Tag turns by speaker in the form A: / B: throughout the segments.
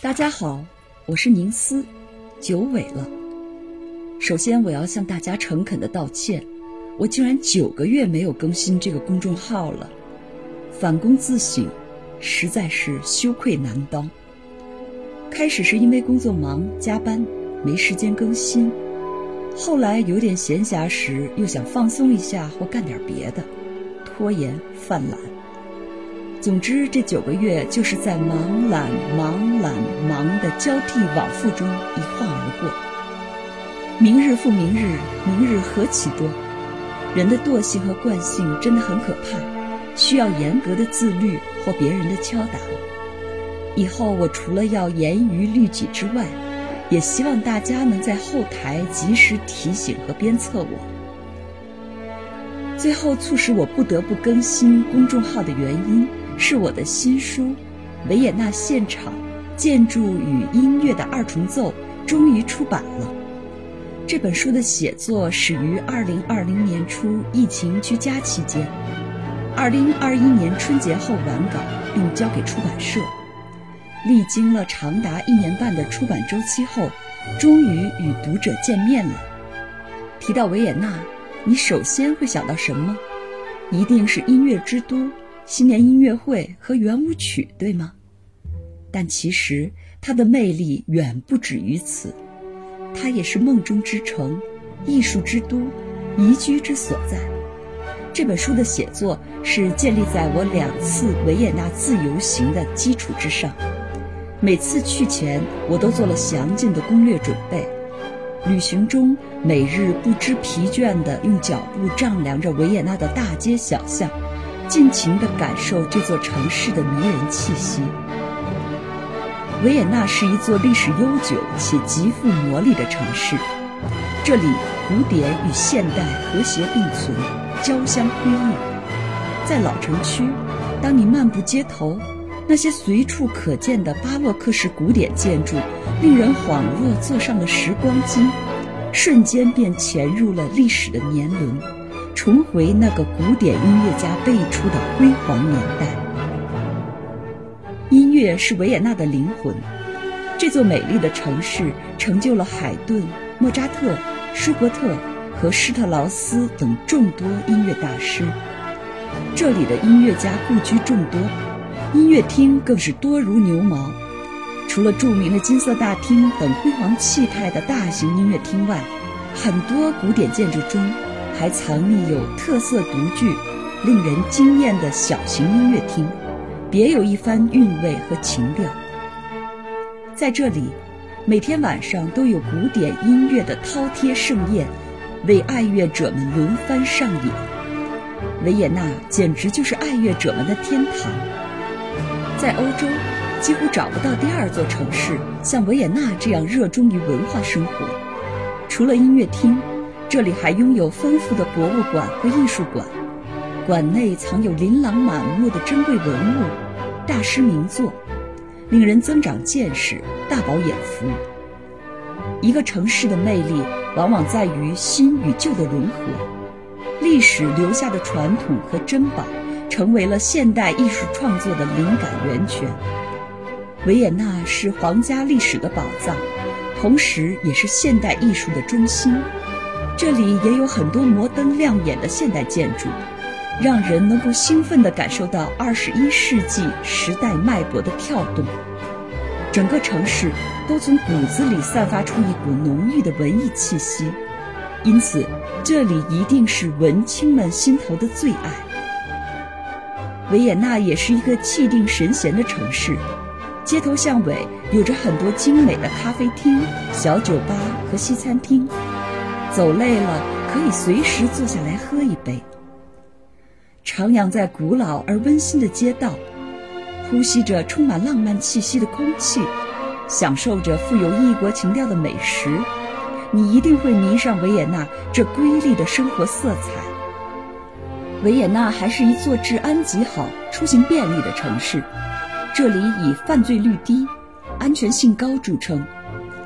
A: 大家好，我是宁思，久违了。首先，我要向大家诚恳的道歉，我竟然九个月没有更新这个公众号了，反躬自省，实在是羞愧难当。开始是因为工作忙加班，没时间更新；后来有点闲暇时，又想放松一下或干点别的，拖延犯懒。总之，这九个月就是在忙懒、忙懒、忙的交替往复中一晃而过。明日复明日，明日何其多！人的惰性和惯性真的很可怕，需要严格的自律或别人的敲打。以后我除了要严于律己之外，也希望大家能在后台及时提醒和鞭策我。最后，促使我不得不更新公众号的原因。是我的新书《维也纳现场建筑与音乐的二重奏》终于出版了。这本书的写作始于2020年初疫情居家期间，2021年春节后完稿并交给出版社。历经了长达一年半的出版周期后，终于与读者见面了。提到维也纳，你首先会想到什么？一定是音乐之都。新年音乐会和圆舞曲，对吗？但其实它的魅力远不止于此，它也是梦中之城、艺术之都、宜居之所在。这本书的写作是建立在我两次维也纳自由行的基础之上，每次去前我都做了详尽的攻略准备，旅行中每日不知疲倦地用脚步丈量着维也纳的大街小巷。尽情地感受这座城市的迷人气息。维也纳是一座历史悠久且极富魔力的城市，这里古典与现代和谐并存，交相辉映。在老城区，当你漫步街头，那些随处可见的巴洛克式古典建筑，令人恍若坐上了时光机，瞬间便潜入了历史的年轮。重回那个古典音乐家辈出的辉煌年代。音乐是维也纳的灵魂。这座美丽的城市成就了海顿、莫扎特、舒伯特和施特劳斯等众多音乐大师。这里的音乐家故居众多，音乐厅更是多如牛毛。除了著名的金色大厅等辉煌气派的大型音乐厅外，很多古典建筑中。还藏匿有特色独具、令人惊艳的小型音乐厅，别有一番韵味和情调。在这里，每天晚上都有古典音乐的饕餮盛宴，为爱乐者们轮番上演。维也纳简直就是爱乐者们的天堂。在欧洲，几乎找不到第二座城市像维也纳这样热衷于文化生活。除了音乐厅。这里还拥有丰富的博物馆和艺术馆，馆内藏有琳琅满目的珍贵文物、大师名作，令人增长见识、大饱眼福。一个城市的魅力往往在于新与旧的融合，历史留下的传统和珍宝，成为了现代艺术创作的灵感源泉。维也纳是皇家历史的宝藏，同时也是现代艺术的中心。这里也有很多摩登亮眼的现代建筑，让人能够兴奋地感受到二十一世纪时代脉搏的跳动。整个城市都从骨子里散发出一股浓郁的文艺气息，因此这里一定是文青们心头的最爱。维也纳也是一个气定神闲的城市，街头巷尾有着很多精美的咖啡厅、小酒吧和西餐厅。走累了，可以随时坐下来喝一杯。徜徉在古老而温馨的街道，呼吸着充满浪漫气息的空气，享受着富有异国情调的美食，你一定会迷上维也纳这瑰丽的生活色彩。维也纳还是一座治安极好、出行便利的城市，这里以犯罪率低、安全性高著称。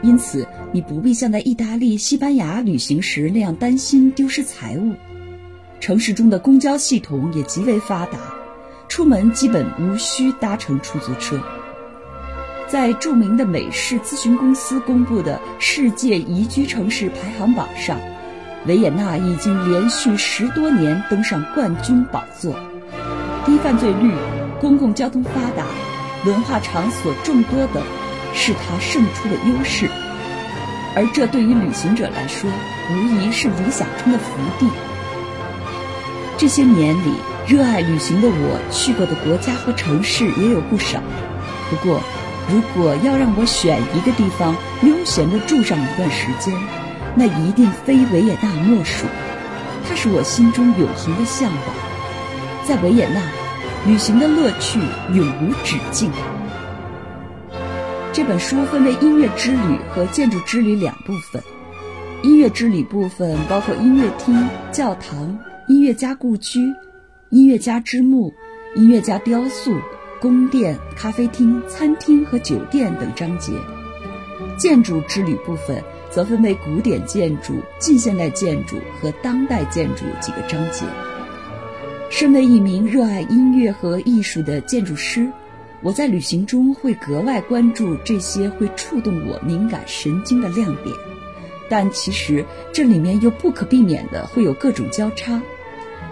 A: 因此，你不必像在意大利、西班牙旅行时那样担心丢失财物。城市中的公交系统也极为发达，出门基本无需搭乘出租车。在著名的美式咨询公司公布的世界宜居城市排行榜上，维也纳已经连续十多年登上冠军宝座。低犯罪率、公共交通发达、文化场所众多等，是它胜出的优势。而这对于旅行者来说，无疑是理想中的福地。这些年里，热爱旅行的我去过的国家和城市也有不少。不过，如果要让我选一个地方悠闲地住上一段时间，那一定非维也纳莫属。它是我心中永恒的向往。在维也纳，旅行的乐趣永无止境。这本书分为音乐之旅和建筑之旅两部分。音乐之旅部分包括音乐厅、教堂、音乐家故居、音乐家之墓、音乐家雕塑、宫殿、咖啡厅、餐厅和酒店等章节。建筑之旅部分则分为古典建筑、近现代建筑和当代建筑几个章节。身为一名热爱音乐和艺术的建筑师。我在旅行中会格外关注这些会触动我敏感神经的亮点，但其实这里面又不可避免的会有各种交叉，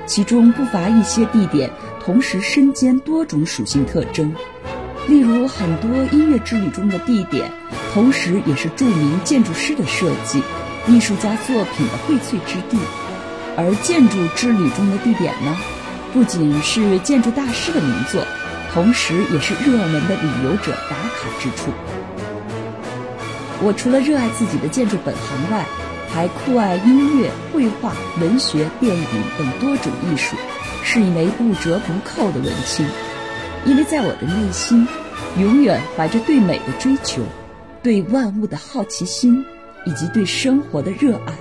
A: 其中不乏一些地点同时身兼多种属性特征。例如，很多音乐之旅中的地点，同时也是著名建筑师的设计、艺术家作品的荟萃之地；而建筑之旅中的地点呢，不仅是建筑大师的名作。同时，也是热门的旅游者打卡之处。我除了热爱自己的建筑本行外，还酷爱音乐、绘画、文学、电影等多种艺术，是一枚不折不扣的文青。因为在我的内心，永远怀着对美的追求，对万物的好奇心，以及对生活的热爱。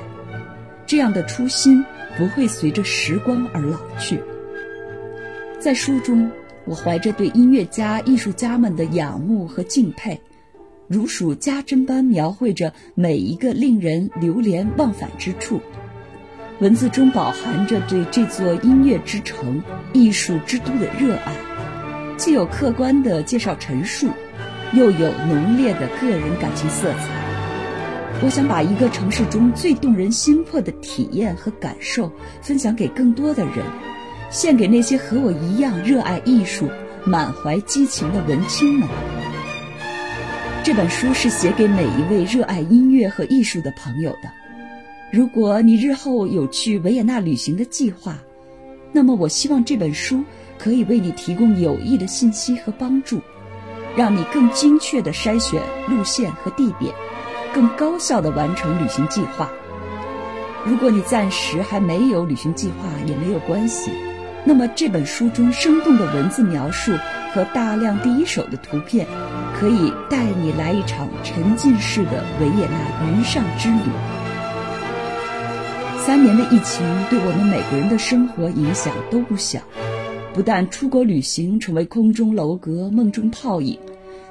A: 这样的初心不会随着时光而老去。在书中。我怀着对音乐家、艺术家们的仰慕和敬佩，如数家珍般描绘着每一个令人流连忘返之处。文字中饱含着对这座音乐之城、艺术之都的热爱，既有客观的介绍陈述，又有浓烈的个人感情色彩。我想把一个城市中最动人心魄的体验和感受分享给更多的人。献给那些和我一样热爱艺术、满怀激情的文青们。这本书是写给每一位热爱音乐和艺术的朋友的。如果你日后有去维也纳旅行的计划，那么我希望这本书可以为你提供有益的信息和帮助，让你更精确地筛选路线和地点，更高效地完成旅行计划。如果你暂时还没有旅行计划，也没有关系。那么这本书中生动的文字描述和大量第一手的图片，可以带你来一场沉浸式的维也纳云上之旅。三年的疫情对我们每个人的生活影响都不小，不但出国旅行成为空中楼阁、梦中泡影，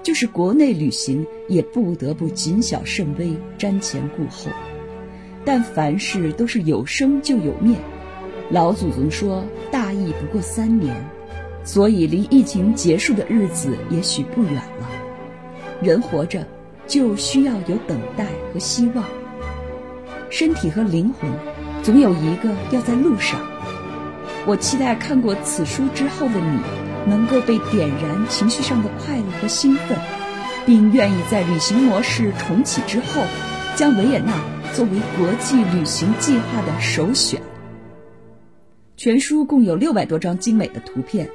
A: 就是国内旅行也不得不谨小慎微、瞻前顾后。但凡事都是有生就有灭。老祖宗说：“大疫不过三年，所以离疫情结束的日子也许不远了。人活着就需要有等待和希望。身体和灵魂总有一个要在路上。我期待看过此书之后的你，能够被点燃情绪上的快乐和兴奋，并愿意在旅行模式重启之后，将维也纳作为国际旅行计划的首选。”全书共有六百多张精美的图片，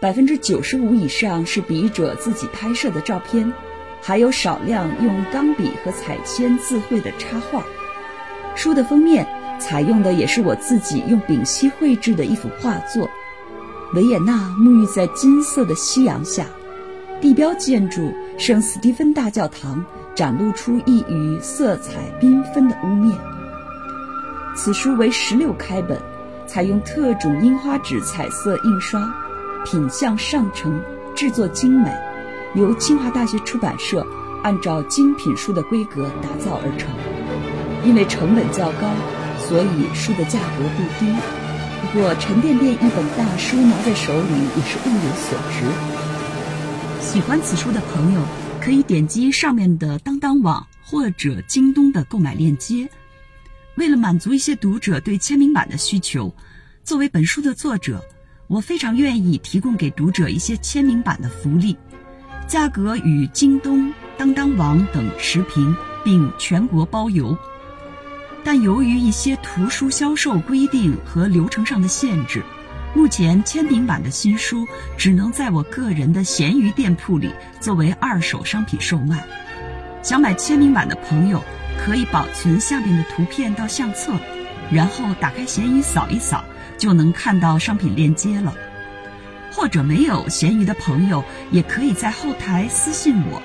A: 百分之九十五以上是笔者自己拍摄的照片，还有少量用钢笔和彩铅自绘的插画。书的封面采用的也是我自己用丙烯绘制的一幅画作。维也纳沐浴在金色的夕阳下，地标建筑圣斯蒂芬大教堂展露出一隅色彩缤纷的屋面。此书为十六开本。采用特种樱花纸彩色印刷，品相上乘，制作精美，由清华大学出版社按照精品书的规格打造而成。因为成本较高，所以书的价格不低。不过沉甸甸一本大书拿在手里也是物有所值。喜欢此书的朋友。可以点击上面的当当网或者京东的购买链接。为了满足一些读者对签名版的需求，作为本书的作者，我非常愿意提供给读者一些签名版的福利，价格与京东、当当网等持平，并全国包邮。但由于一些图书销售规定和流程上的限制，目前签名版的新书只能在我个人的闲鱼店铺里作为二手商品售卖。想买签名版的朋友，可以保存下面的图片到相册，然后打开闲鱼扫一扫，就能看到商品链接了。或者没有闲鱼的朋友，也可以在后台私信我。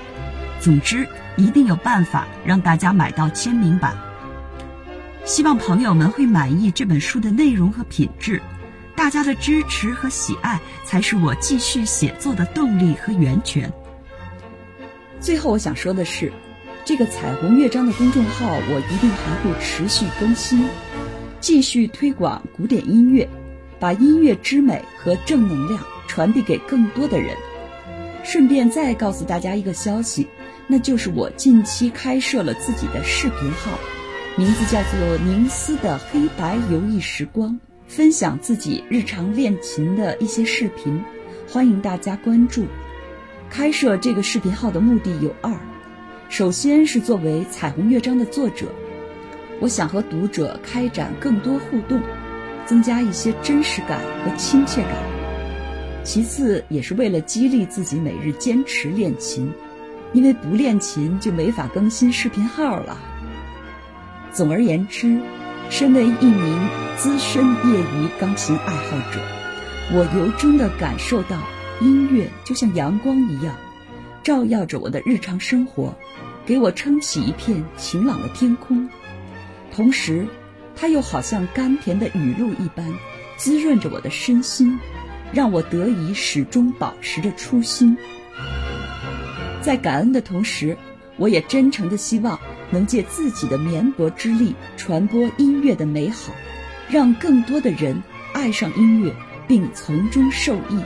A: 总之，一定有办法让大家买到签名版。希望朋友们会满意这本书的内容和品质，大家的支持和喜爱才是我继续写作的动力和源泉。最后，我想说的是，这个彩虹乐章的公众号我一定还会持续更新，继续推广古典音乐，把音乐之美和正能量传递给更多的人。顺便再告诉大家一个消息，那就是我近期开设了自己的视频号。名字叫做宁思的黑白游艺时光，分享自己日常练琴的一些视频，欢迎大家关注。开设这个视频号的目的有二：首先是作为彩虹乐章的作者，我想和读者开展更多互动，增加一些真实感和亲切感；其次也是为了激励自己每日坚持练琴，因为不练琴就没法更新视频号了。总而言之，身为一名资深业余钢琴爱好者，我由衷地感受到，音乐就像阳光一样，照耀着我的日常生活，给我撑起一片晴朗的天空；同时，它又好像甘甜的雨露一般，滋润着我的身心，让我得以始终保持着初心。在感恩的同时，我也真诚地希望。能借自己的绵薄之力传播音乐的美好，让更多的人爱上音乐，并从中受益。